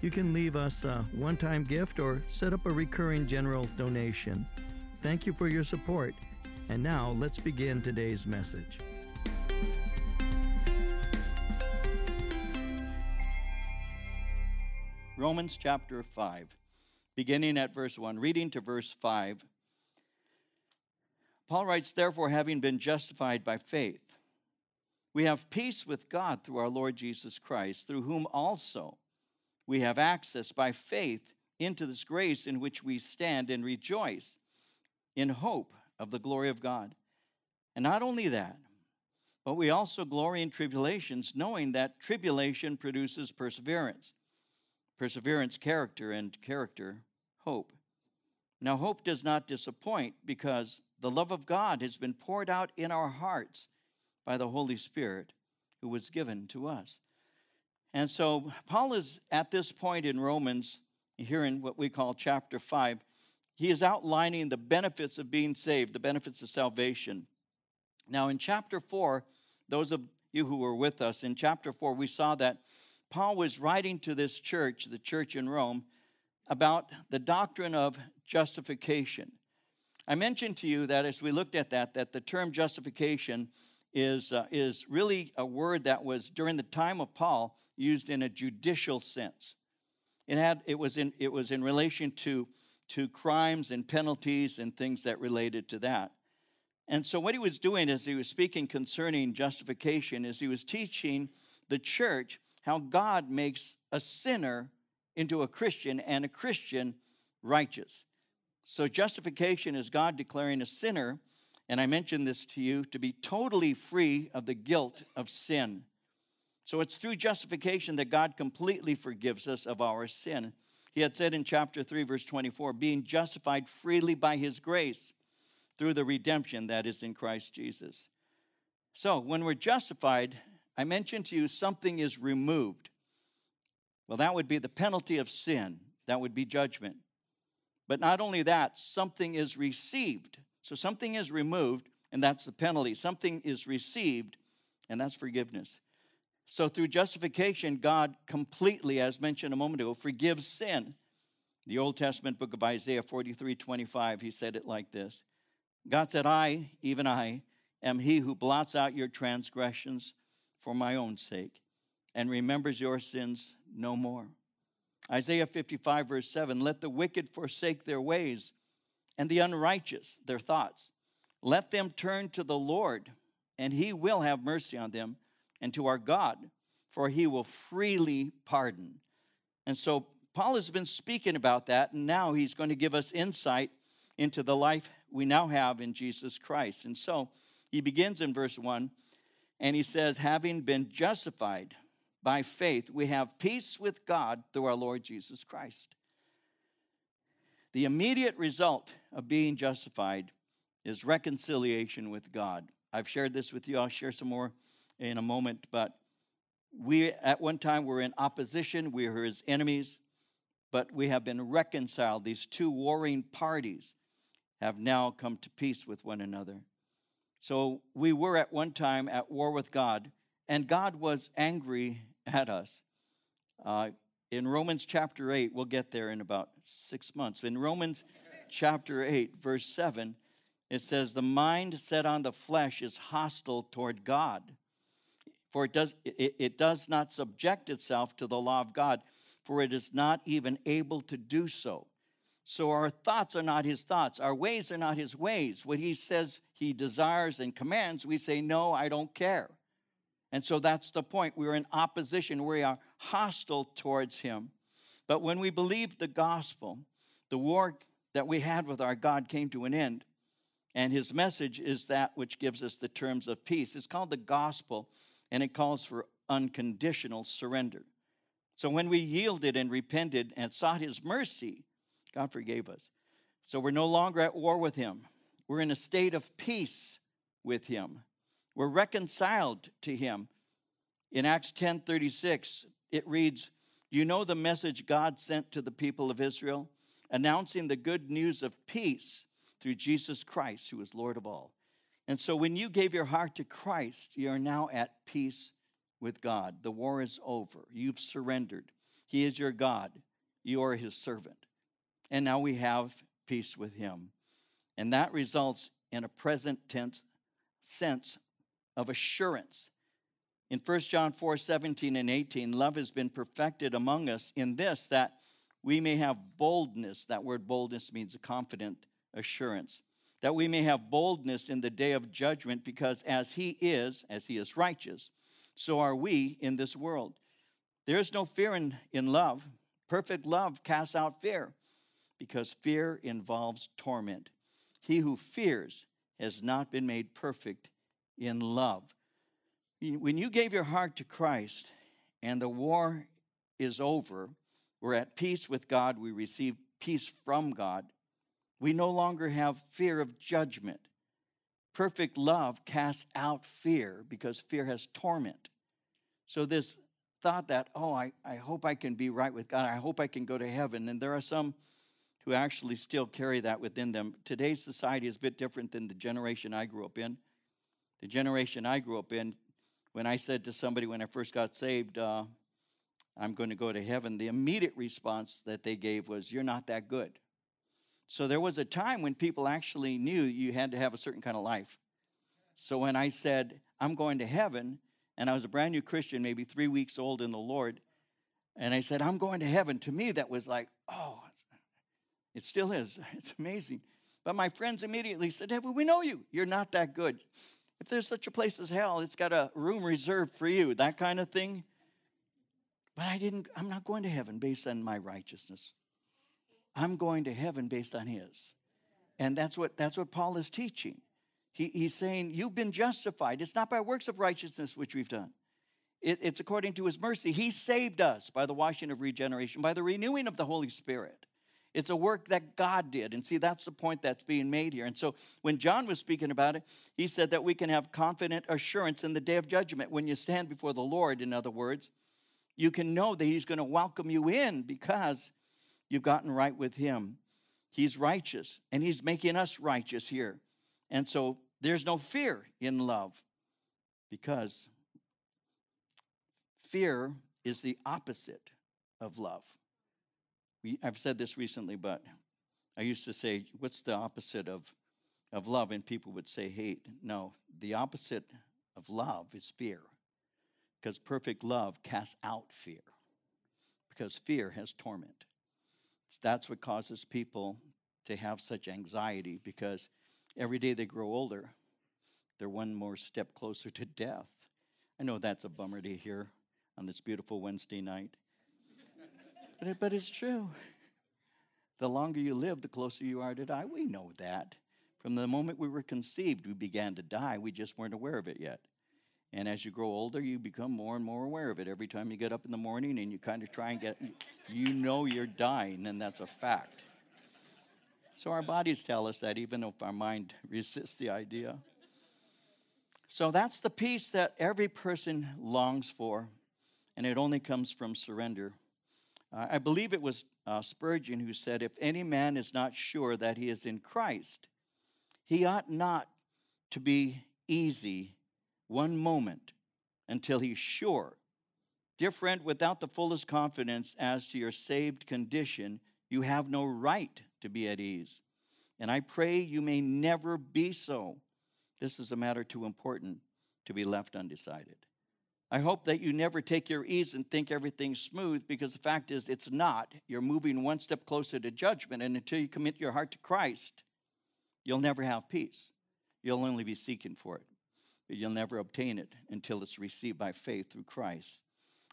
You can leave us a one time gift or set up a recurring general donation. Thank you for your support. And now let's begin today's message. Romans chapter 5, beginning at verse 1, reading to verse 5. Paul writes, Therefore, having been justified by faith, we have peace with God through our Lord Jesus Christ, through whom also we have access by faith into this grace in which we stand and rejoice in hope of the glory of God. And not only that, but we also glory in tribulations, knowing that tribulation produces perseverance, perseverance, character, and character, hope. Now, hope does not disappoint because the love of God has been poured out in our hearts by the Holy Spirit who was given to us. And so, Paul is at this point in Romans, here in what we call chapter 5, he is outlining the benefits of being saved, the benefits of salvation. Now, in chapter 4, those of you who were with us, in chapter 4, we saw that Paul was writing to this church, the church in Rome, about the doctrine of justification. I mentioned to you that as we looked at that, that the term justification is, uh, is really a word that was during the time of Paul used in a judicial sense. It, had, it, was, in, it was in relation to, to crimes and penalties and things that related to that. And so, what he was doing as he was speaking concerning justification is he was teaching the church how God makes a sinner into a Christian and a Christian righteous. So, justification is God declaring a sinner, and I mention this to you, to be totally free of the guilt of sin. So, it's through justification that God completely forgives us of our sin. He had said in chapter 3, verse 24, being justified freely by his grace through the redemption that is in Christ Jesus. So, when we're justified, I mentioned to you something is removed. Well, that would be the penalty of sin, that would be judgment. But not only that, something is received. So something is removed, and that's the penalty. Something is received, and that's forgiveness. So through justification, God completely, as mentioned a moment ago, forgives sin. The Old Testament book of Isaiah 43 25, he said it like this God said, I, even I, am he who blots out your transgressions for my own sake and remembers your sins no more. Isaiah 55, verse 7 Let the wicked forsake their ways, and the unrighteous their thoughts. Let them turn to the Lord, and he will have mercy on them, and to our God, for he will freely pardon. And so Paul has been speaking about that, and now he's going to give us insight into the life we now have in Jesus Christ. And so he begins in verse 1, and he says, Having been justified by faith, we have peace with God through our Lord Jesus Christ. The immediate result of being justified is reconciliation with God. I've shared this with you. I'll share some more in a moment, but we at one time were in opposition, we were his enemies, but we have been reconciled. These two warring parties have now come to peace with one another. So we were at one time at war with God, and God was angry at us. Uh, in Romans chapter 8, we'll get there in about six months. In Romans chapter 8, verse 7, it says, The mind set on the flesh is hostile toward God, for it does, it, it does not subject itself to the law of God, for it is not even able to do so. So our thoughts are not his thoughts, our ways are not his ways. What he says he desires and commands, we say, No, I don't care. And so that's the point. We're in opposition, we are hostile towards him. But when we believed the gospel, the war that we had with our God came to an end. And his message is that which gives us the terms of peace. It's called the gospel, and it calls for unconditional surrender. So when we yielded and repented and sought his mercy, God forgave us. So we're no longer at war with him. We're in a state of peace with him. We're reconciled to him. In Acts 10 36, it reads, You know the message God sent to the people of Israel, announcing the good news of peace through Jesus Christ, who is Lord of all. And so when you gave your heart to Christ, you are now at peace with God. The war is over. You've surrendered. He is your God. You are his servant. And now we have peace with him. And that results in a present tense sense of assurance. In 1 John 4 17 and 18, love has been perfected among us in this, that we may have boldness. That word boldness means a confident assurance. That we may have boldness in the day of judgment, because as he is, as he is righteous, so are we in this world. There is no fear in, in love. Perfect love casts out fear, because fear involves torment. He who fears has not been made perfect in love. When you gave your heart to Christ and the war is over, we're at peace with God, we receive peace from God. We no longer have fear of judgment. Perfect love casts out fear because fear has torment. So, this thought that, oh, I, I hope I can be right with God, I hope I can go to heaven. And there are some who actually still carry that within them. Today's society is a bit different than the generation I grew up in. The generation I grew up in, when I said to somebody when I first got saved, uh, I'm going to go to heaven, the immediate response that they gave was, You're not that good. So there was a time when people actually knew you had to have a certain kind of life. So when I said, I'm going to heaven, and I was a brand new Christian, maybe three weeks old in the Lord, and I said, I'm going to heaven, to me that was like, oh, it still is. It's amazing. But my friends immediately said, hey, we know you. You're not that good. If there's such a place as hell, it's got a room reserved for you, that kind of thing. But I didn't, I'm not going to heaven based on my righteousness. I'm going to heaven based on his. And that's what that's what Paul is teaching. He, he's saying, You've been justified. It's not by works of righteousness which we've done. It, it's according to his mercy. He saved us by the washing of regeneration, by the renewing of the Holy Spirit. It's a work that God did. And see, that's the point that's being made here. And so when John was speaking about it, he said that we can have confident assurance in the day of judgment. When you stand before the Lord, in other words, you can know that he's going to welcome you in because you've gotten right with him. He's righteous, and he's making us righteous here. And so there's no fear in love because fear is the opposite of love. I've said this recently, but I used to say, What's the opposite of, of love? And people would say hate. No, the opposite of love is fear. Because perfect love casts out fear. Because fear has torment. That's what causes people to have such anxiety because every day they grow older, they're one more step closer to death. I know that's a bummer to hear on this beautiful Wednesday night. But, but it's true. The longer you live, the closer you are to die. We know that. From the moment we were conceived, we began to die. We just weren't aware of it yet. And as you grow older, you become more and more aware of it. Every time you get up in the morning and you kind of try and get, you know you're dying, and that's a fact. So our bodies tell us that, even if our mind resists the idea. So that's the peace that every person longs for, and it only comes from surrender. Uh, I believe it was uh, Spurgeon who said, If any man is not sure that he is in Christ, he ought not to be easy one moment until he's sure. Dear friend, without the fullest confidence as to your saved condition, you have no right to be at ease. And I pray you may never be so. This is a matter too important to be left undecided. I hope that you never take your ease and think everything's smooth because the fact is it's not. You're moving one step closer to judgment, and until you commit your heart to Christ, you'll never have peace. You'll only be seeking for it, but you'll never obtain it until it's received by faith through Christ.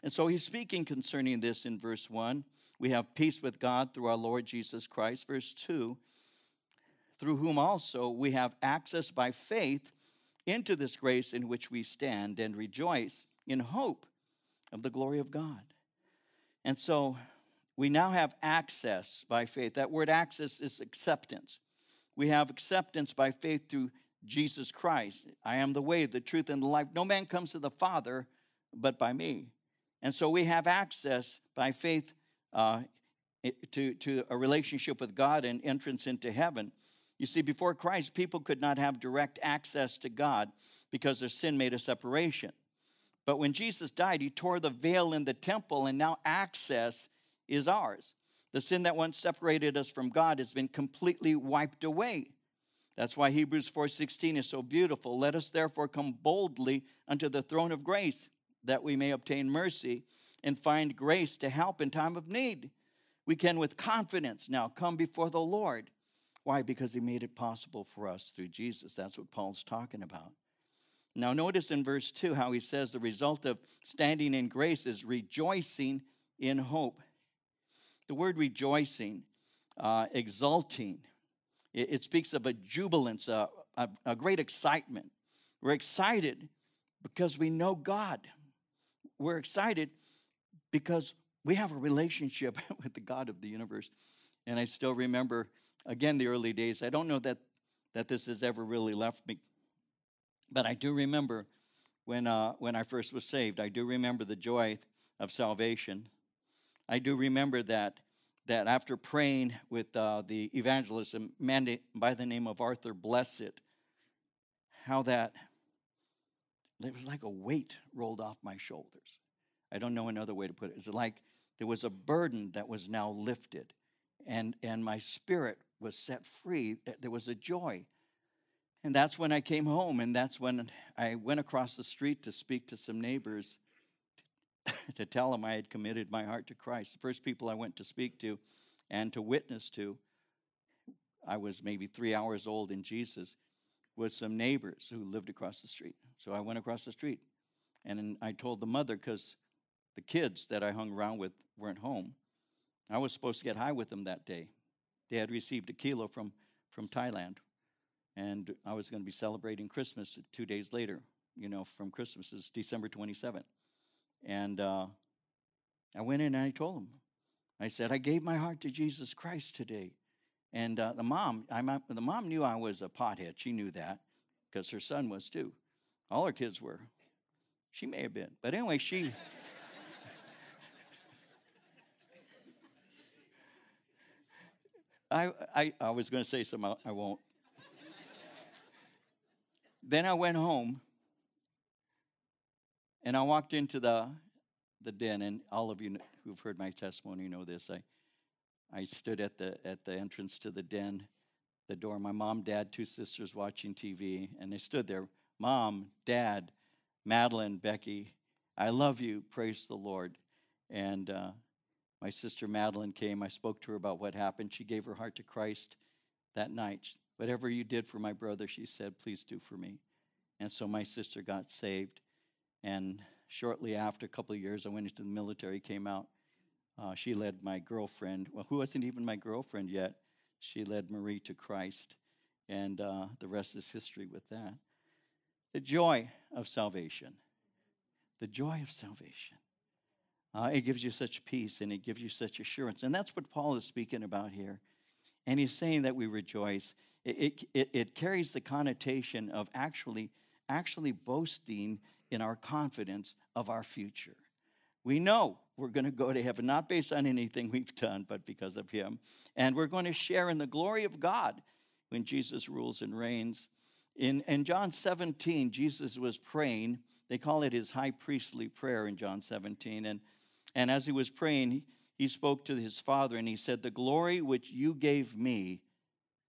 And so he's speaking concerning this in verse 1. We have peace with God through our Lord Jesus Christ. Verse 2 through whom also we have access by faith into this grace in which we stand and rejoice in hope of the glory of God. And so we now have access by faith. That word access is acceptance. We have acceptance by faith through Jesus Christ. I am the way, the truth, and the life. No man comes to the Father but by me. And so we have access by faith uh, to, to a relationship with God and entrance into heaven. You see, before Christ, people could not have direct access to God because their sin made a separation. But when Jesus died, he tore the veil in the temple, and now access is ours. The sin that once separated us from God has been completely wiped away. That's why Hebrews 4:16 is so beautiful. Let us therefore come boldly unto the throne of grace that we may obtain mercy and find grace to help in time of need. We can with confidence now come before the Lord. Why? Because he made it possible for us through Jesus. That's what Paul's talking about. Now, notice in verse 2 how he says the result of standing in grace is rejoicing in hope. The word rejoicing, uh, exulting, it, it, speaks of a jubilance, a, a, a great excitement. We're excited because we know God. We're excited because we have a relationship with the God of the universe. And I still remember, again, the early days. I don't know that, that this has ever really left me but I do remember when, uh, when I first was saved, I do remember the joy of salvation. I do remember that, that after praying with uh, the evangelist, a man by the name of Arthur Blessitt, how that it was like a weight rolled off my shoulders. I don't know another way to put it. It's like there was a burden that was now lifted, and, and my spirit was set free. There was a joy and that's when I came home, and that's when I went across the street to speak to some neighbors to tell them I had committed my heart to Christ. The first people I went to speak to and to witness to, I was maybe three hours old in Jesus, was some neighbors who lived across the street. So I went across the street, and I told the mother because the kids that I hung around with weren't home. I was supposed to get high with them that day. They had received a kilo from, from Thailand and I was going to be celebrating Christmas two days later. You know, from Christmas is December 27th, and uh, I went in and I told him, I said, I gave my heart to Jesus Christ today, and uh, the mom, I'm, the mom knew I was a pothead. She knew that because her son was too. All her kids were. She may have been, but anyway, she. I, I, I was going to say something, I won't. Then I went home and I walked into the, the den, and all of you who've heard my testimony know this. I, I stood at the, at the entrance to the den, the door. My mom, dad, two sisters watching TV, and they stood there. Mom, dad, Madeline, Becky, I love you. Praise the Lord. And uh, my sister Madeline came. I spoke to her about what happened. She gave her heart to Christ that night. Whatever you did for my brother, she said, please do for me. And so my sister got saved. And shortly after, a couple of years, I went into the military, came out. Uh, she led my girlfriend, well, who wasn't even my girlfriend yet, she led Marie to Christ. And uh, the rest is history with that. The joy of salvation. The joy of salvation. Uh, it gives you such peace and it gives you such assurance. And that's what Paul is speaking about here. And he's saying that we rejoice it, it, it carries the connotation of actually, actually boasting in our confidence of our future. We know we're going to go to heaven, not based on anything we've done, but because of Him. And we're going to share in the glory of God when Jesus rules and reigns. In, in John 17, Jesus was praying. They call it his high priestly prayer in John 17. And, and as he was praying, he spoke to his Father and he said, The glory which you gave me,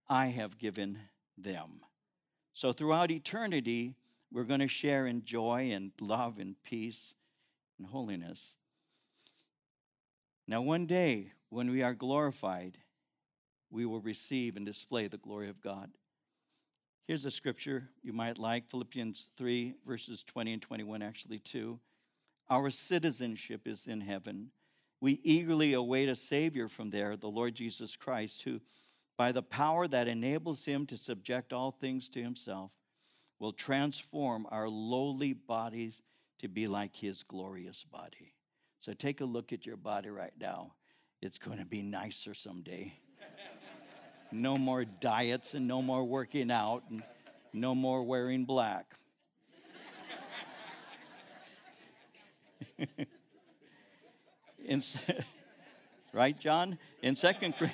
I have given them. So throughout eternity, we're going to share in joy and love and peace and holiness. Now, one day when we are glorified, we will receive and display the glory of God. Here's a scripture you might like Philippians 3, verses 20 and 21, actually, too. Our citizenship is in heaven. We eagerly await a Savior from there, the Lord Jesus Christ, who by the power that enables him to subject all things to himself, will transform our lowly bodies to be like his glorious body. So take a look at your body right now. It's going to be nicer someday. no more diets and no more working out and no more wearing black. In, right, John? In Second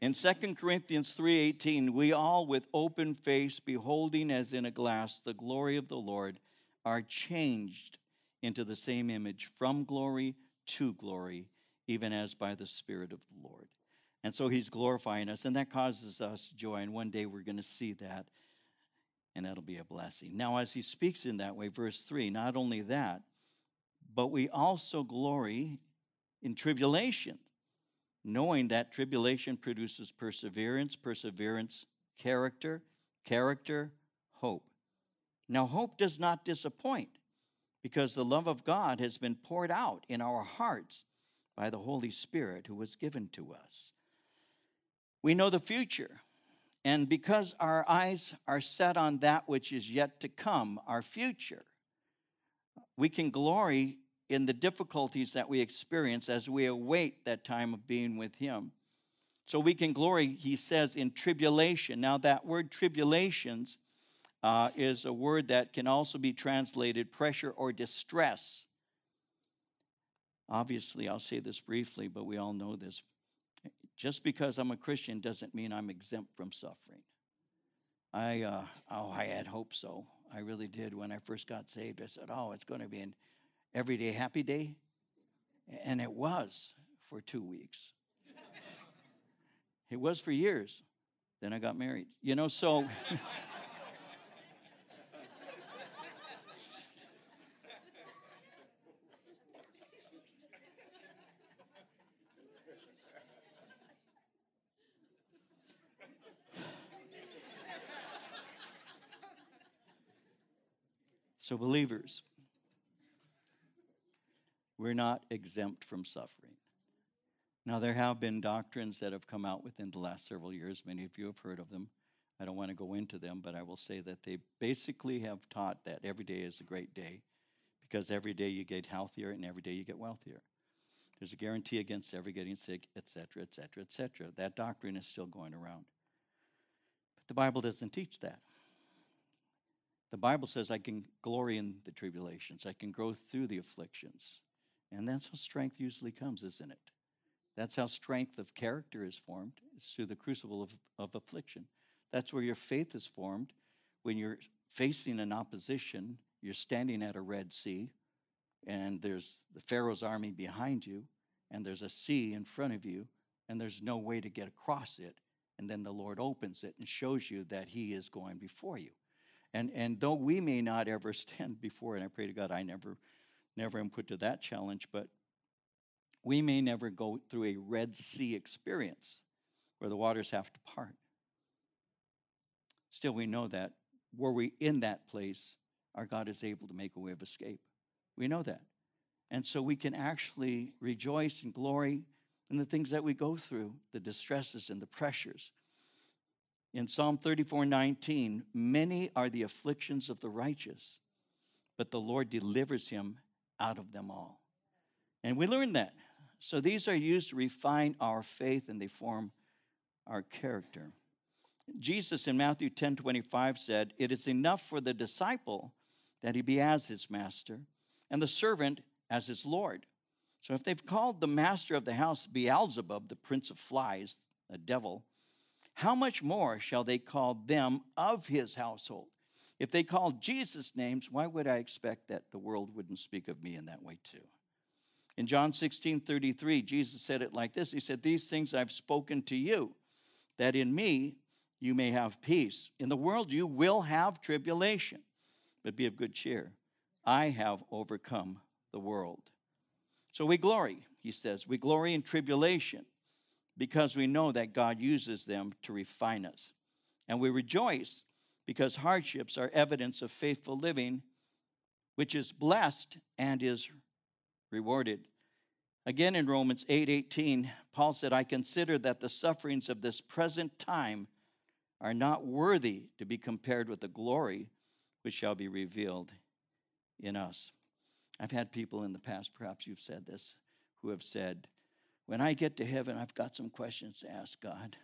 In 2 Corinthians 3:18, we all with open face beholding as in a glass the glory of the Lord are changed into the same image from glory to glory, even as by the Spirit of the Lord. And so he's glorifying us, and that causes us joy. And one day we're going to see that, and that'll be a blessing. Now, as he speaks in that way, verse 3, not only that, but we also glory in tribulation, knowing that tribulation produces perseverance, perseverance, character, character, hope. Now, hope does not disappoint because the love of God has been poured out in our hearts by the Holy Spirit who was given to us. We know the future, and because our eyes are set on that which is yet to come, our future, we can glory in the difficulties that we experience as we await that time of being with Him. So we can glory, he says, in tribulation. Now, that word tribulations uh, is a word that can also be translated pressure or distress. Obviously, I'll say this briefly, but we all know this. Just because I'm a Christian doesn't mean I'm exempt from suffering. I, uh, oh, I had hope so. I really did when I first got saved. I said, oh, it's going to be an everyday happy day. And it was for two weeks. it was for years. Then I got married. You know, so. believers, we're not exempt from suffering. Now, there have been doctrines that have come out within the last several years. Many of you have heard of them. I don't want to go into them, but I will say that they basically have taught that every day is a great day because every day you get healthier and every day you get wealthier. There's a guarantee against ever getting sick, etc., etc., etc. That doctrine is still going around. But the Bible doesn't teach that. The Bible says I can glory in the tribulations, I can grow through the afflictions. And that's how strength usually comes, isn't it? That's how strength of character is formed, it's through the crucible of, of affliction. That's where your faith is formed when you're facing an opposition, you're standing at a Red Sea, and there's the Pharaoh's army behind you, and there's a sea in front of you, and there's no way to get across it. And then the Lord opens it and shows you that He is going before you. And, and though we may not ever stand before, and I pray to God I never, never am put to that challenge, but we may never go through a Red Sea experience where the waters have to part. Still, we know that were we in that place, our God is able to make a way of escape. We know that. And so we can actually rejoice and glory in the things that we go through, the distresses and the pressures. In Psalm 34 19, many are the afflictions of the righteous, but the Lord delivers him out of them all. And we learn that. So these are used to refine our faith and they form our character. Jesus in Matthew 10 25 said, It is enough for the disciple that he be as his master, and the servant as his Lord. So if they've called the master of the house Beelzebub, the prince of flies, a devil, how much more shall they call them of his household? If they called Jesus names, why would I expect that the world wouldn't speak of me in that way too? In John 16 33, Jesus said it like this He said, These things I've spoken to you, that in me you may have peace. In the world you will have tribulation, but be of good cheer. I have overcome the world. So we glory, he says. We glory in tribulation because we know that God uses them to refine us. And we rejoice because hardships are evidence of faithful living, which is blessed and is rewarded. Again in Romans 8:18, Paul said, "I consider that the sufferings of this present time are not worthy to be compared with the glory which shall be revealed in us. I've had people in the past, perhaps you've said this, who have said, When I get to heaven, I've got some questions to ask God.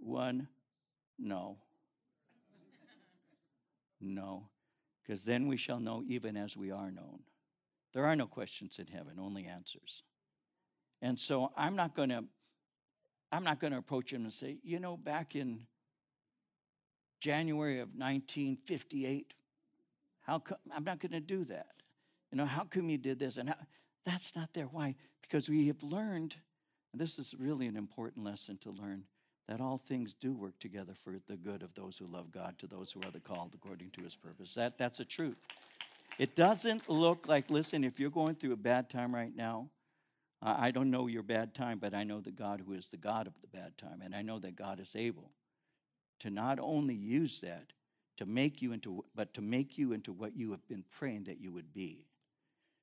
One, no. No, because then we shall know even as we are known. There are no questions in heaven, only answers. And so I'm not going to I'm not going to approach him and say, you know, back in January of 1958, how come I'm not going to do that? You know, how come you did this? And how, that's not there. Why? Because we have learned, and this is really an important lesson to learn, that all things do work together for the good of those who love God, to those who are the called according to his purpose. That, that's a truth. It doesn't look like, listen, if you're going through a bad time right now, I don't know your bad time, but I know the God who is the God of the bad time. And I know that God is able to not only use that to make you into, but to make you into what you have been praying that you would be.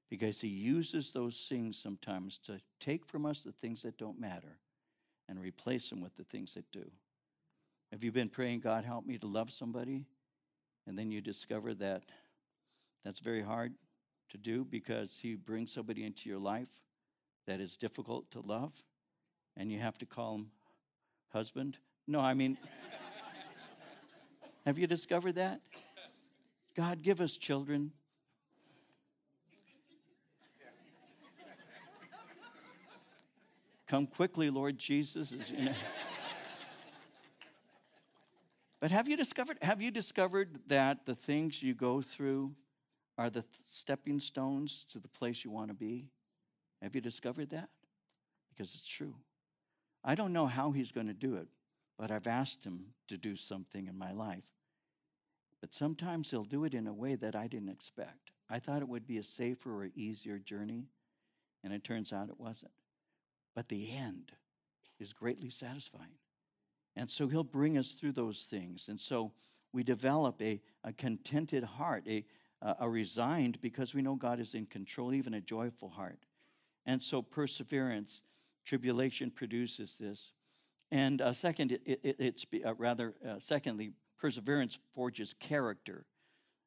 Because he uses those things sometimes to take from us the things that don't matter and replace them with the things that do. Have you been praying, God, help me to love somebody? And then you discover that that's very hard to do because he brings somebody into your life that is difficult to love, and you have to call him husband. No, I mean, have you discovered that? God, give us children. Come quickly, Lord Jesus. You know. but have you discovered have you discovered that the things you go through are the stepping stones to the place you want to be? Have you discovered that? Because it's true. I don't know how he's going to do it, but I've asked him to do something in my life. But sometimes he'll do it in a way that I didn't expect. I thought it would be a safer or easier journey, and it turns out it wasn't. But the end is greatly satisfying. And so he'll bring us through those things. And so we develop a, a contented heart, a, a resigned because we know God is in control, even a joyful heart. And so perseverance, tribulation produces this. And uh, second, it, it, it's uh, rather, uh, secondly, perseverance forges character.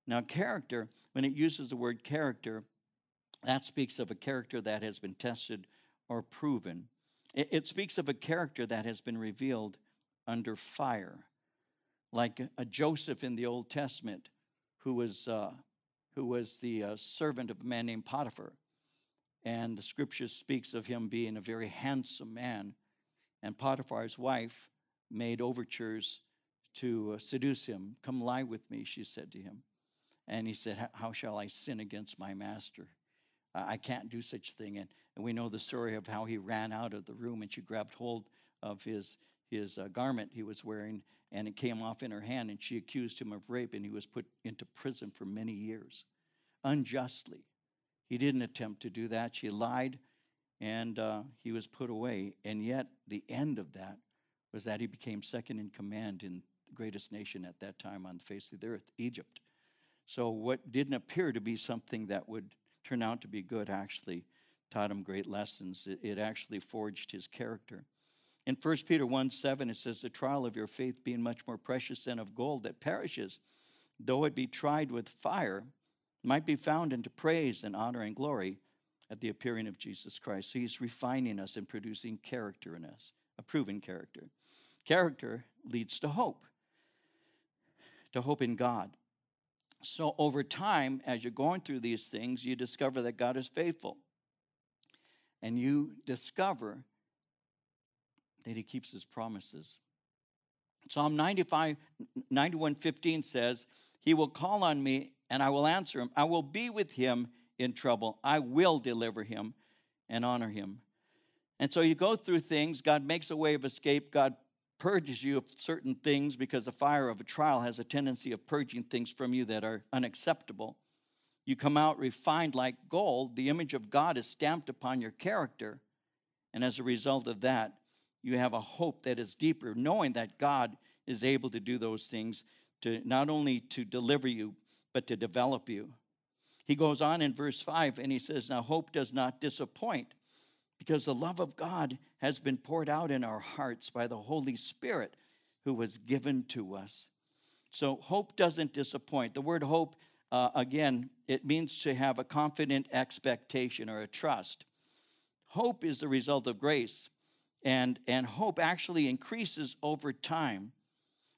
Now, character, when it uses the word character, that speaks of a character that has been tested or proven. It, it speaks of a character that has been revealed under fire, like a Joseph in the Old Testament, who was, uh, who was the uh, servant of a man named Potiphar. And the scripture speaks of him being a very handsome man. And Potiphar's wife made overtures to uh, seduce him. Come lie with me, she said to him. And he said, How shall I sin against my master? I can't do such a thing. And, and we know the story of how he ran out of the room and she grabbed hold of his, his uh, garment he was wearing and it came off in her hand and she accused him of rape and he was put into prison for many years unjustly. He didn't attempt to do that. She lied and uh, he was put away. And yet, the end of that was that he became second in command in the greatest nation at that time on the face of the earth, Egypt. So, what didn't appear to be something that would turn out to be good actually taught him great lessons. It, it actually forged his character. In 1 Peter 1 7, it says, The trial of your faith being much more precious than of gold that perishes, though it be tried with fire might be found into praise and honor and glory at the appearing of Jesus Christ. So he's refining us and producing character in us, a proven character. Character leads to hope, to hope in God. So over time, as you're going through these things, you discover that God is faithful. And you discover that he keeps his promises. Psalm 95, 91 15 says, He will call on me and I will answer him. I will be with him in trouble. I will deliver him and honor him. And so you go through things, God makes a way of escape, God purges you of certain things because the fire of a trial has a tendency of purging things from you that are unacceptable. You come out refined like gold. The image of God is stamped upon your character. And as a result of that, you have a hope that is deeper, knowing that God is able to do those things to not only to deliver you, but to develop you. He goes on in verse 5 and he says, Now hope does not disappoint because the love of God has been poured out in our hearts by the Holy Spirit who was given to us. So hope doesn't disappoint. The word hope uh, again, it means to have a confident expectation or a trust. Hope is the result of grace, and, and hope actually increases over time.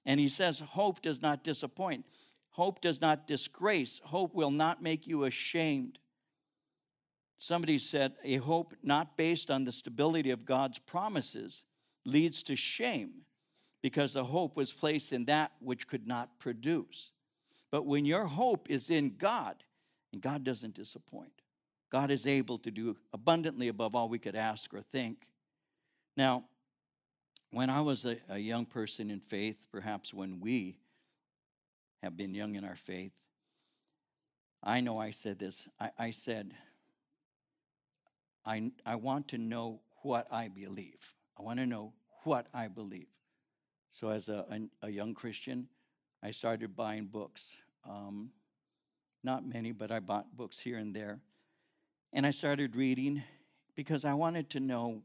And he says, Hope does not disappoint, hope does not disgrace, hope will not make you ashamed. Somebody said, A hope not based on the stability of God's promises leads to shame because the hope was placed in that which could not produce. But when your hope is in God, and God doesn't disappoint, God is able to do abundantly above all we could ask or think. Now, when I was a, a young person in faith, perhaps when we have been young in our faith, I know I said this. I, I said, I, I want to know what I believe. I want to know what I believe. So, as a, a, a young Christian, I started buying books. Um, not many, but I bought books here and there. And I started reading because I wanted to know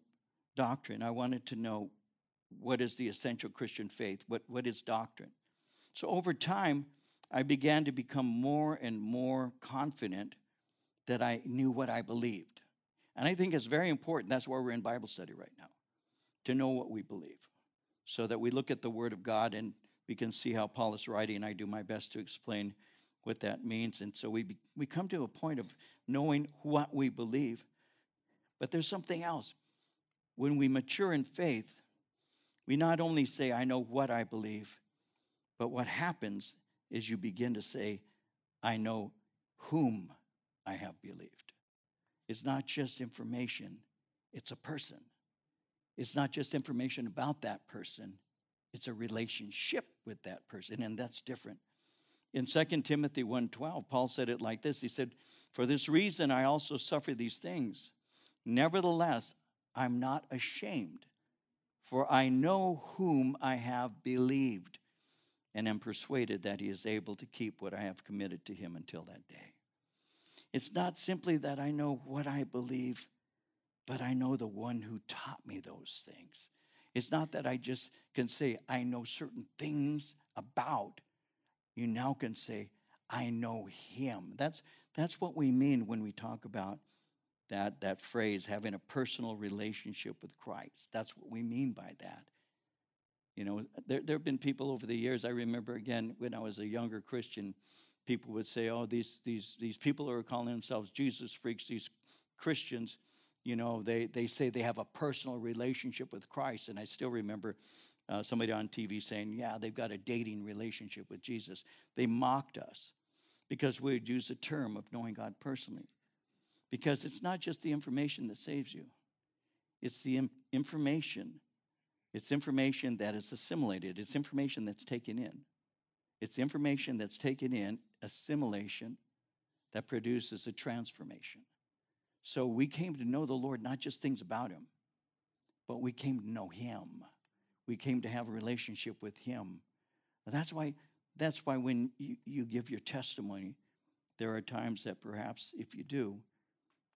doctrine. I wanted to know what is the essential Christian faith, what, what is doctrine. So over time, I began to become more and more confident that I knew what I believed. And I think it's very important. That's why we're in Bible study right now, to know what we believe, so that we look at the Word of God and we can see how Paul is writing. And I do my best to explain what that means. And so we, be, we come to a point of knowing what we believe. But there's something else. When we mature in faith, we not only say, I know what I believe, but what happens is you begin to say, I know whom I have believed. It's not just information, it's a person. It's not just information about that person, it's a relationship with that person, and that's different. In 2 Timothy 1:12, Paul said it like this. He said, "For this reason I also suffer these things. Nevertheless, I'm not ashamed, for I know whom I have believed, and am persuaded that he is able to keep what I have committed to him until that day." It's not simply that I know what I believe, but I know the one who taught me those things. It's not that I just can say I know certain things about you now can say, I know him. That's, that's what we mean when we talk about that, that phrase, having a personal relationship with Christ. That's what we mean by that. You know, there, there have been people over the years, I remember again when I was a younger Christian, people would say, oh, these, these, these people who are calling themselves Jesus freaks, these Christians, you know, they, they say they have a personal relationship with Christ. And I still remember uh, somebody on TV saying, yeah, they've got a dating relationship with Jesus. They mocked us because we would use the term of knowing God personally. Because it's not just the information that saves you, it's the information. It's information that is assimilated, it's information that's taken in. It's information that's taken in, assimilation, that produces a transformation. So we came to know the Lord, not just things about Him, but we came to know Him we came to have a relationship with him. That's why, that's why when you, you give your testimony, there are times that perhaps if you do,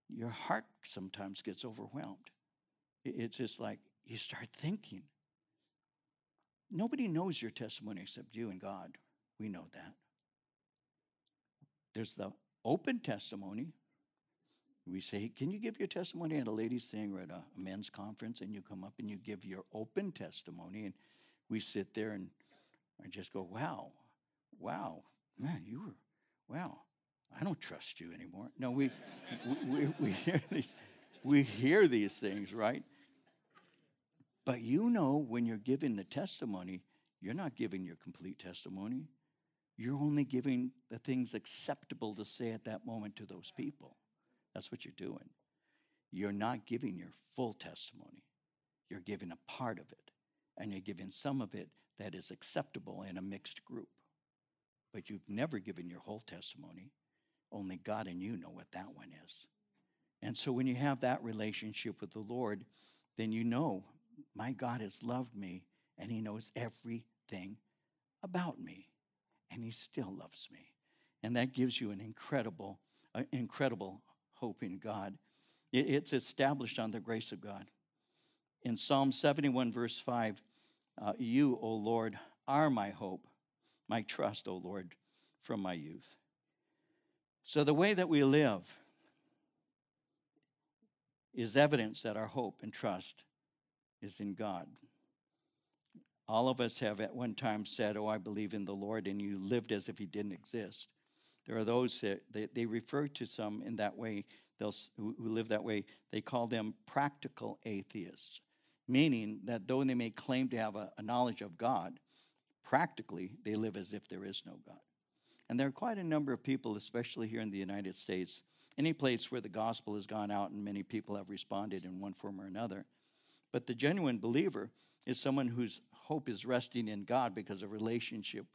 your heart sometimes gets overwhelmed. It's just like you start thinking. Nobody knows your testimony except you and God. We know that. There's the open testimony, we say, Can you give your testimony at a ladies' thing or at a men's conference? And you come up and you give your open testimony. And we sit there and I just go, Wow, wow, man, you were, wow, I don't trust you anymore. No, we, we, we, we, hear these, we hear these things, right? But you know when you're giving the testimony, you're not giving your complete testimony. You're only giving the things acceptable to say at that moment to those people. That's what you're doing. You're not giving your full testimony, you're giving a part of it, and you're giving some of it that is acceptable in a mixed group. But you've never given your whole testimony. Only God and you know what that one is. And so when you have that relationship with the Lord, then you know my God has loved me and he knows everything about me and he still loves me. And that gives you an incredible, uh, incredible hope in God. It's established on the grace of God. In Psalm 71, verse 5, uh, you, O Lord, are my hope, my trust, O Lord, from my youth. So the way that we live is evidence that our hope and trust is in God. All of us have at one time said, Oh, I believe in the Lord, and you lived as if He didn't exist. There are those that they, they refer to some in that way, they'll, who, live that way. They call them practical atheists, meaning that though they may claim to have a, a knowledge of God, practically they live as if there is no God. And there are quite a number of people, especially here in the United States, any place where the gospel has gone out and many people have responded in one form or another. But the genuine believer is someone whose hope is resting in God because of relationship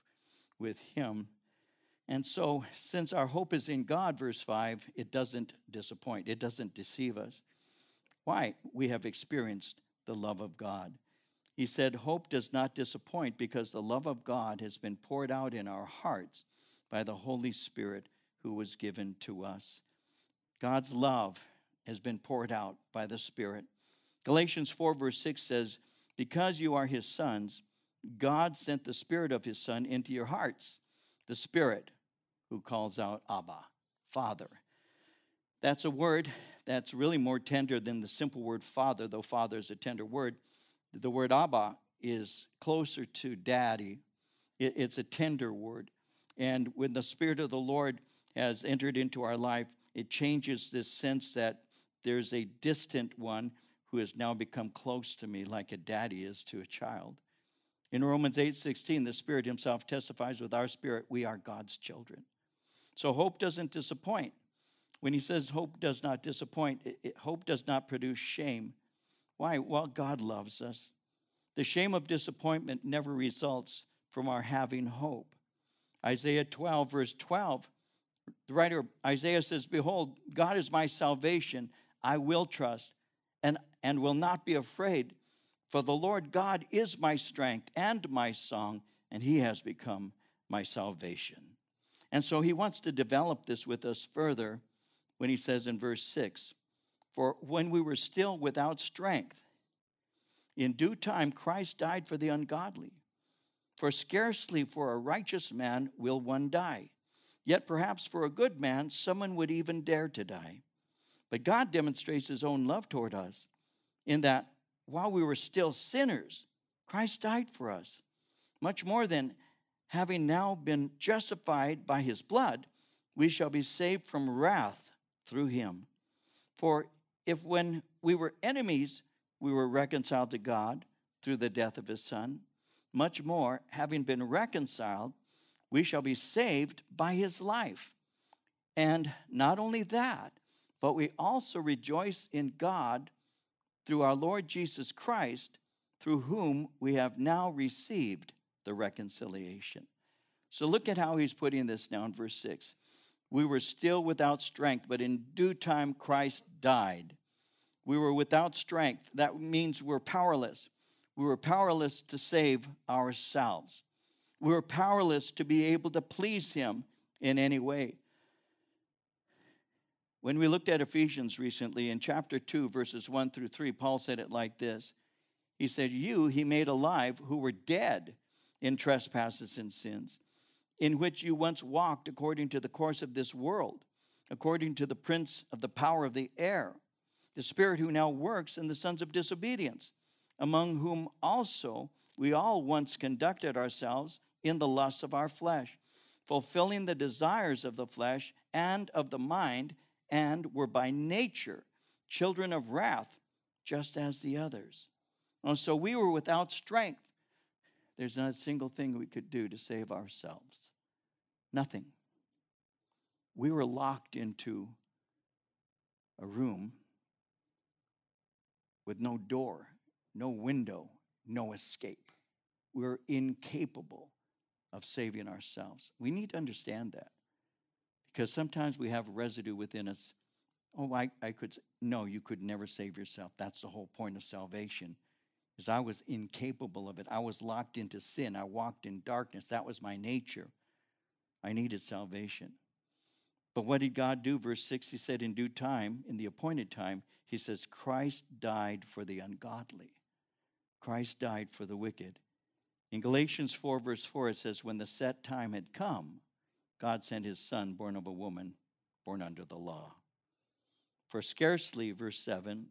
with Him. And so, since our hope is in God, verse 5, it doesn't disappoint, it doesn't deceive us. Why? We have experienced the love of God. He said, Hope does not disappoint because the love of God has been poured out in our hearts by the Holy Spirit who was given to us. God's love has been poured out by the Spirit. Galatians 4, verse 6 says, Because you are his sons, God sent the Spirit of his Son into your hearts, the Spirit who calls out Abba, Father. That's a word that's really more tender than the simple word Father, though Father is a tender word. The word Abba is closer to daddy, it's a tender word. And when the Spirit of the Lord has entered into our life, it changes this sense that there's a distant one who has now become close to me like a daddy is to a child. In Romans 8 16, the Spirit Himself testifies with our spirit, we are God's children. So hope doesn't disappoint. When He says hope does not disappoint, it, it, hope does not produce shame. Why? Well, God loves us. The shame of disappointment never results from our having hope. Isaiah 12, verse 12 the writer Isaiah says, Behold, God is my salvation. I will trust and, and will not be afraid. For the Lord God is my strength and my song, and he has become my salvation. And so he wants to develop this with us further when he says in verse 6 For when we were still without strength, in due time Christ died for the ungodly. For scarcely for a righteous man will one die Yet perhaps for a good man, someone would even dare to die. But God demonstrates his own love toward us in that while we were still sinners, Christ died for us. Much more than having now been justified by his blood, we shall be saved from wrath through him. For if when we were enemies, we were reconciled to God through the death of his son, much more, having been reconciled, we shall be saved by his life. And not only that, but we also rejoice in God through our Lord Jesus Christ, through whom we have now received the reconciliation. So look at how he's putting this down, verse 6. We were still without strength, but in due time Christ died. We were without strength. That means we're powerless. We were powerless to save ourselves. We were powerless to be able to please Him in any way. When we looked at Ephesians recently in chapter 2, verses 1 through 3, Paul said it like this. He said, You he made alive who were dead in trespasses and sins, in which you once walked according to the course of this world, according to the prince of the power of the air, the spirit who now works in the sons of disobedience, among whom also we all once conducted ourselves in the lusts of our flesh, fulfilling the desires of the flesh and of the mind, and were by nature children of wrath, just as the others. And so we were without strength. There's not a single thing we could do to save ourselves. Nothing. We were locked into a room with no door, no window, no escape. We we're incapable of saving ourselves. We need to understand that because sometimes we have residue within us. Oh, I, I could, no, you could never save yourself. That's the whole point of salvation. Is I was incapable of it. I was locked into sin. I walked in darkness. That was my nature. I needed salvation. But what did God do? Verse 6, he said, In due time, in the appointed time, he says, Christ died for the ungodly. Christ died for the wicked. In Galatians 4, verse 4, it says, When the set time had come, God sent his son, born of a woman, born under the law. For scarcely, verse 7,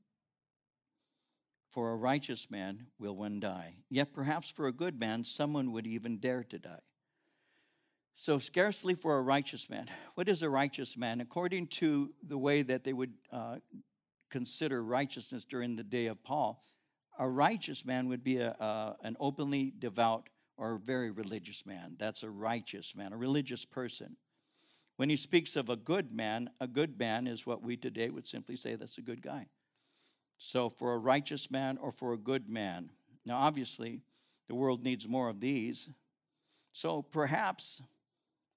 for a righteous man will one die. Yet perhaps for a good man, someone would even dare to die. So, scarcely for a righteous man. What is a righteous man? According to the way that they would uh, consider righteousness during the day of Paul, a righteous man would be a, an openly devout or a very religious man. That's a righteous man, a religious person. When he speaks of a good man, a good man is what we today would simply say that's a good guy. So, for a righteous man or for a good man. Now, obviously, the world needs more of these. So, perhaps,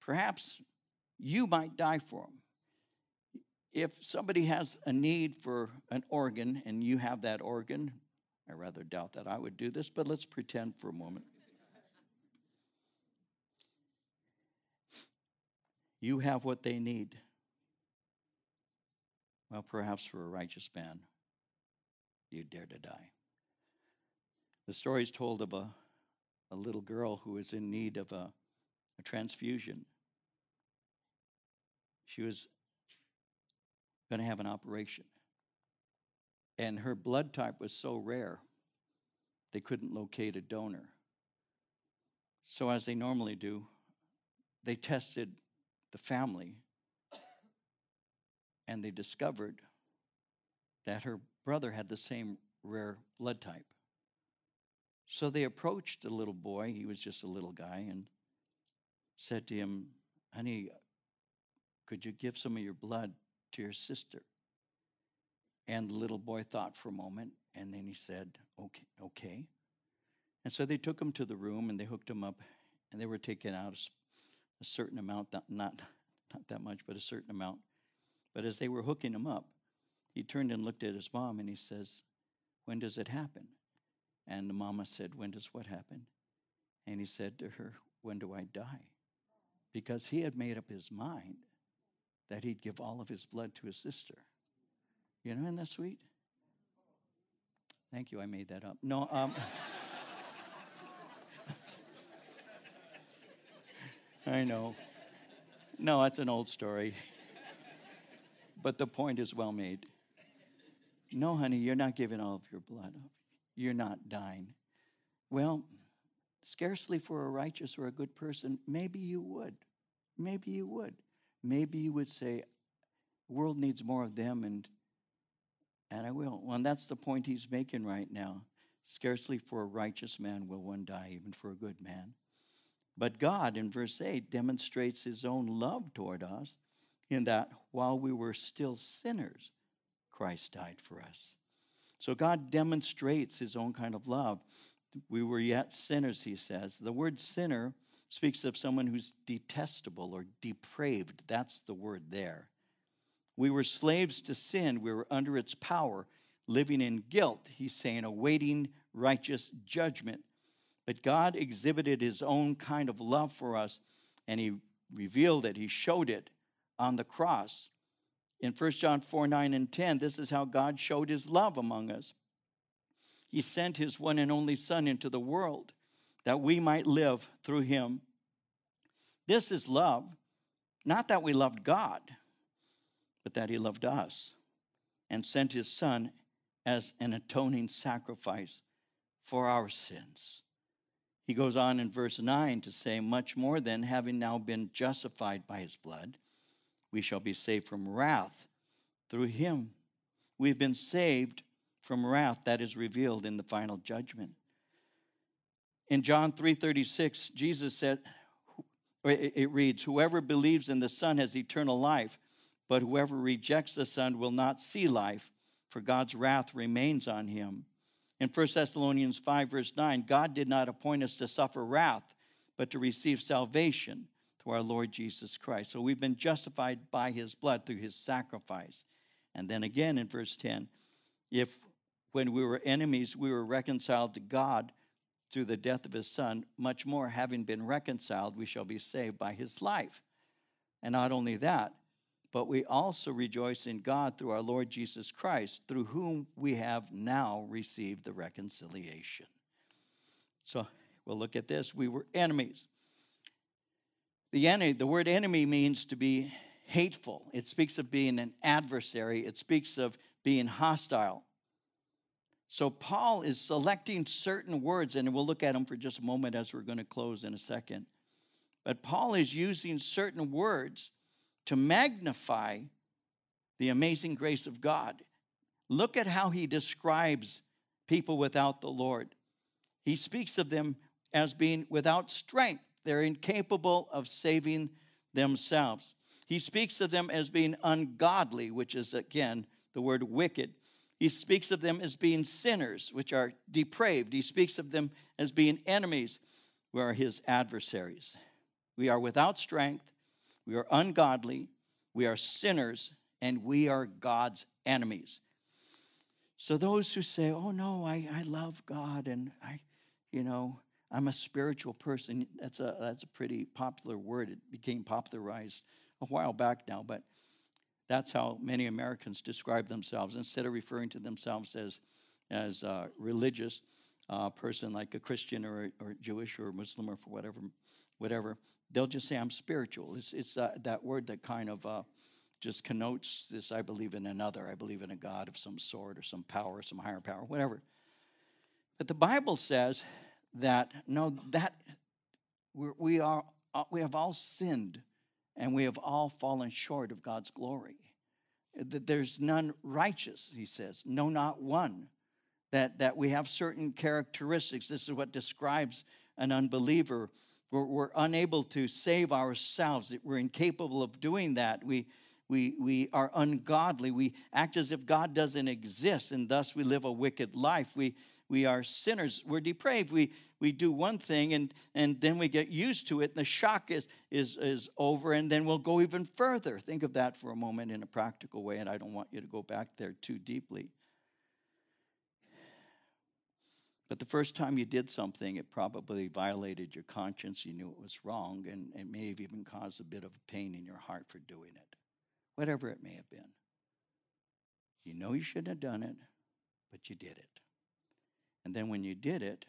perhaps you might die for them. If somebody has a need for an organ and you have that organ, I rather doubt that I would do this, but let's pretend for a moment. You have what they need. Well, perhaps for a righteous man, you dare to die. The story is told of a, a little girl who was in need of a, a transfusion. She was going to have an operation. And her blood type was so rare, they couldn't locate a donor. So, as they normally do, they tested the family and they discovered that her brother had the same rare blood type. So they approached the little boy, he was just a little guy, and said to him, Honey, could you give some of your blood to your sister? And the little boy thought for a moment, and then he said, Okay, okay. And so they took him to the room and they hooked him up, and they were taking out a, certain amount, not, not, not that much, but a certain amount. But as they were hooking him up, he turned and looked at his mom and he says, When does it happen? And the mama said, When does what happen? And he said to her, When do I die? Because he had made up his mind that he'd give all of his blood to his sister. You know, isn't that sweet? Thank you, I made that up. No, um, I know. No, that's an old story. But the point is well made. No, honey, you're not giving all of your blood up. You're not dying. Well, scarcely for a righteous or a good person, maybe you would. Maybe you would. Maybe you would say, world needs more of them and and I will. Well, and that's the point he's making right now. Scarcely for a righteous man will one die, even for a good man. But God, in verse 8, demonstrates his own love toward us in that while we were still sinners, Christ died for us. So God demonstrates his own kind of love. We were yet sinners, he says. The word sinner speaks of someone who's detestable or depraved. That's the word there. We were slaves to sin, we were under its power, living in guilt, he's saying, awaiting righteous judgment. But God exhibited his own kind of love for us, and he revealed it, he showed it on the cross. In 1 John 4 9 and 10, this is how God showed his love among us. He sent his one and only Son into the world that we might live through him. This is love, not that we loved God, but that he loved us and sent his Son as an atoning sacrifice for our sins. He goes on in verse 9 to say, Much more than having now been justified by his blood we shall be saved from wrath through him. We've been saved from wrath that is revealed in the final judgment. In John 3:36, Jesus said, it reads, Whoever believes in the Son has eternal life, but whoever rejects the Son will not see life, for God's wrath remains on him. In 1 Thessalonians 5, verse 9, God did not appoint us to suffer wrath, but to receive salvation to our Lord Jesus Christ. So we've been justified by his blood through his sacrifice. And then again in verse 10, if when we were enemies, we were reconciled to God through the death of his son, much more, having been reconciled, we shall be saved by his life. And not only that, but we also rejoice in God through our Lord Jesus Christ, through whom we have now received the reconciliation. So we'll look at this. We were enemies the enemy, the word enemy means to be hateful, it speaks of being an adversary, it speaks of being hostile. So Paul is selecting certain words, and we'll look at them for just a moment as we're going to close in a second. But Paul is using certain words to magnify the amazing grace of God. Look at how he describes people without the Lord. He speaks of them as being without strength, they're incapable of saving themselves. He speaks of them as being ungodly, which is again the word wicked. He speaks of them as being sinners, which are depraved. He speaks of them as being enemies, who are his adversaries. We are without strength, we are ungodly, we are sinners, and we are God's enemies. So those who say, "Oh no, I, I love God and I, you know, I'm a spiritual person," that's a that's a pretty popular word. It became popularized a while back now, but that's how many Americans describe themselves. Instead of referring to themselves as, as a religious uh, person, like a Christian or, or Jewish or Muslim or for whatever, whatever, they'll just say, I'm spiritual. It's, it's uh, that word that kind of uh, just connotes this I believe in another. I believe in a God of some sort or some power, some higher power, whatever. But the Bible says that, no, that we're, we, are, uh, we have all sinned and we have all fallen short of God's glory. That there's none righteous, he says, no, not one. That, that we have certain characteristics. This is what describes an unbeliever. We're, we're unable to save ourselves, we're incapable of doing that. We, we, we are ungodly. We act as if God doesn't exist, and thus we live a wicked life. We, we are sinners. We're depraved. We, we do one thing, and, and then we get used to it, and the shock is, is, is over, and then we'll go even further. Think of that for a moment in a practical way, and I don't want you to go back there too deeply. But the first time you did something, it probably violated your conscience. You knew it was wrong, and it may have even caused a bit of pain in your heart for doing it whatever it may have been. You know you shouldn't have done it, but you did it. And then when you did it,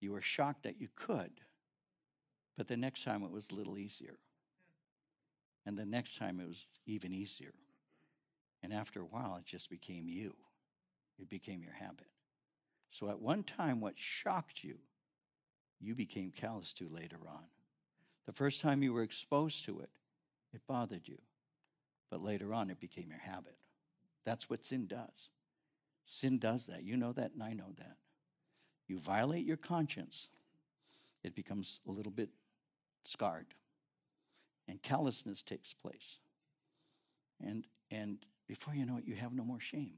you were shocked that you could, but the next time it was a little easier. And the next time it was even easier. And after a while, it just became you, it became your habit. So at one time, what shocked you, you became callous to later on. The first time you were exposed to it, it bothered you. But later on, it became your habit. That's what sin does. Sin does that. You know that, and I know that. You violate your conscience, it becomes a little bit scarred, and callousness takes place. And, and before you know it, you have no more shame.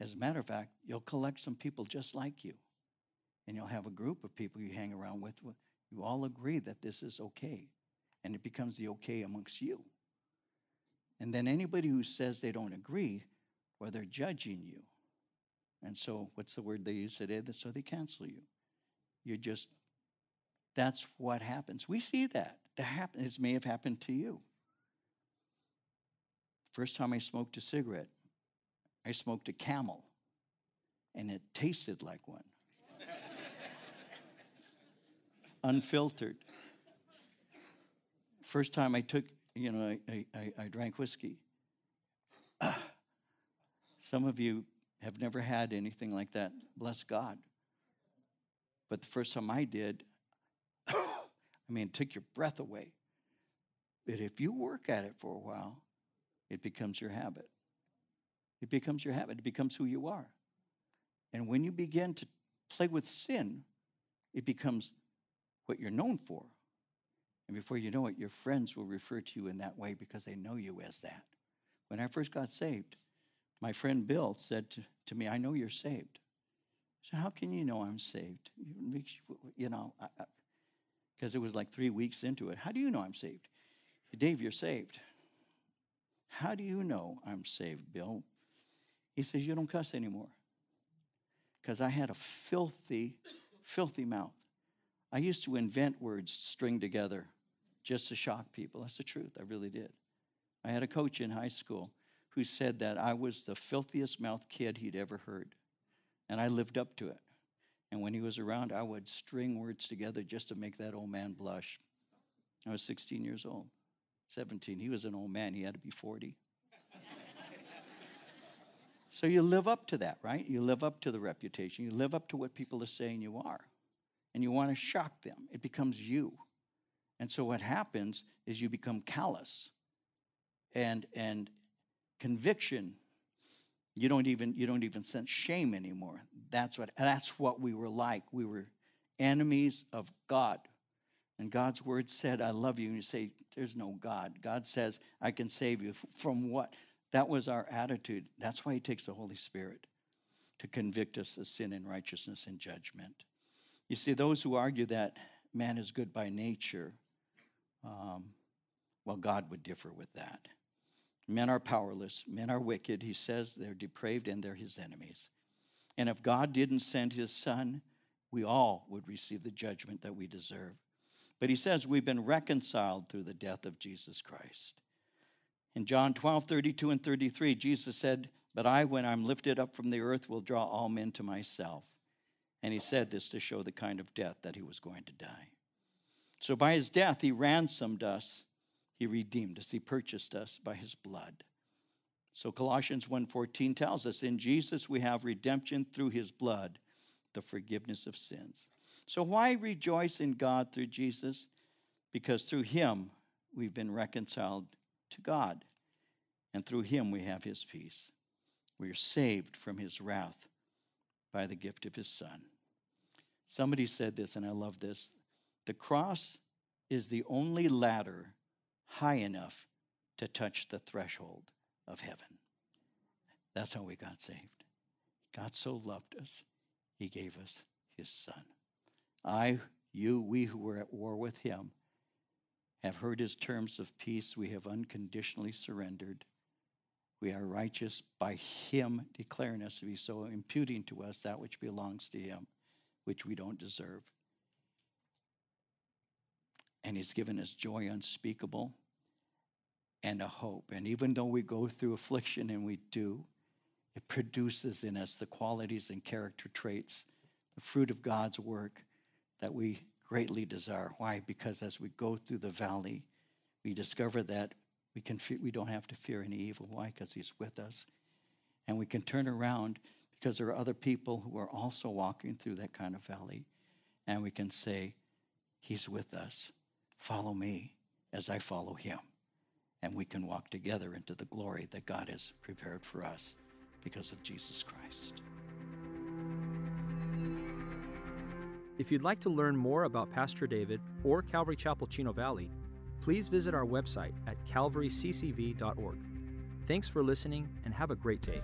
As a matter of fact, you'll collect some people just like you, and you'll have a group of people you hang around with. You all agree that this is okay, and it becomes the okay amongst you. And then anybody who says they don't agree, well, they're judging you. And so, what's the word they use today? So they cancel you. You're just, that's what happens. We see that. That happens. It may have happened to you. First time I smoked a cigarette, I smoked a camel, and it tasted like one. Unfiltered. First time I took you know, I, I, I drank whiskey. Some of you have never had anything like that. Bless God. But the first time I did, I mean, it took your breath away. But if you work at it for a while, it becomes your habit. It becomes your habit. It becomes who you are. And when you begin to play with sin, it becomes what you're known for. And before you know it, your friends will refer to you in that way because they know you as that. When I first got saved, my friend Bill said to, to me, I know you're saved. So how can you know I'm saved? You know, because it was like three weeks into it. How do you know I'm saved? Dave, you're saved. How do you know I'm saved, Bill? He says, You don't cuss anymore. Because I had a filthy, filthy mouth. I used to invent words string together just to shock people. That's the truth. I really did. I had a coach in high school who said that I was the filthiest mouthed kid he'd ever heard. And I lived up to it. And when he was around, I would string words together just to make that old man blush. I was 16 years old. 17. He was an old man, he had to be 40. So you live up to that, right? You live up to the reputation, you live up to what people are saying you are, and you want to shock them. It becomes you. And so what happens is you become callous and and conviction. You don't even you don't even sense shame anymore. That's what that's what we were like. We were enemies of god. And god's word said i love you and you say there's no god. God says i can save you. From what that was our attitude that's why he takes the holy spirit to convict us of sin and righteousness and judgment you see those who argue that man is good by nature um, well god would differ with that Men are powerless, men are wicked. He says they're depraved and they're his enemies. And if God didn't send his son, we all would receive the judgment that we deserve. But he says we've been reconciled through the death of Jesus Christ. In John 12, 32 and 33, Jesus said, But I, when I'm lifted up from the earth, will draw all men to myself. And he said this to show the kind of death that he was going to die. So by his death, he ransomed us he redeemed us. He purchased us by his blood. So Colossians 1:14 tells us in Jesus we have redemption through his blood, the forgiveness of sins. So why rejoice in God through Jesus? Because through him we've been reconciled to God, and through him we have his peace. We are saved from his wrath by the gift of his son. Somebody said this and I love this. The cross is the only ladder high enough to touch the threshold of heaven. That's how we got saved. God so loved us, he gave us his son. I, you, we who were at war with him have heard his terms of peace. We have unconditionally surrendered. We are righteous by him declaring us to be so, imputing to us that which belongs to him, which we don't deserve and He's given us joy unspeakable and a hope. And even though we go through affliction, and we do, it produces in us the qualities and character traits, the fruit of God's work that we greatly desire. Why? Because as we go through the valley, we discover that we can fe- we don't have to fear any evil. Why? Because He's with us, and we can turn around because there are other people who are also walking through that kind of valley, and we can say, He's with us. Follow me as I follow him. And we can walk together into the glory that God has prepared for us because of Jesus Christ. If you'd like to learn more about Pastor David or Calvary Chapel Chino Valley, please visit our website at calvaryccv.org. Thanks for listening and have a great day.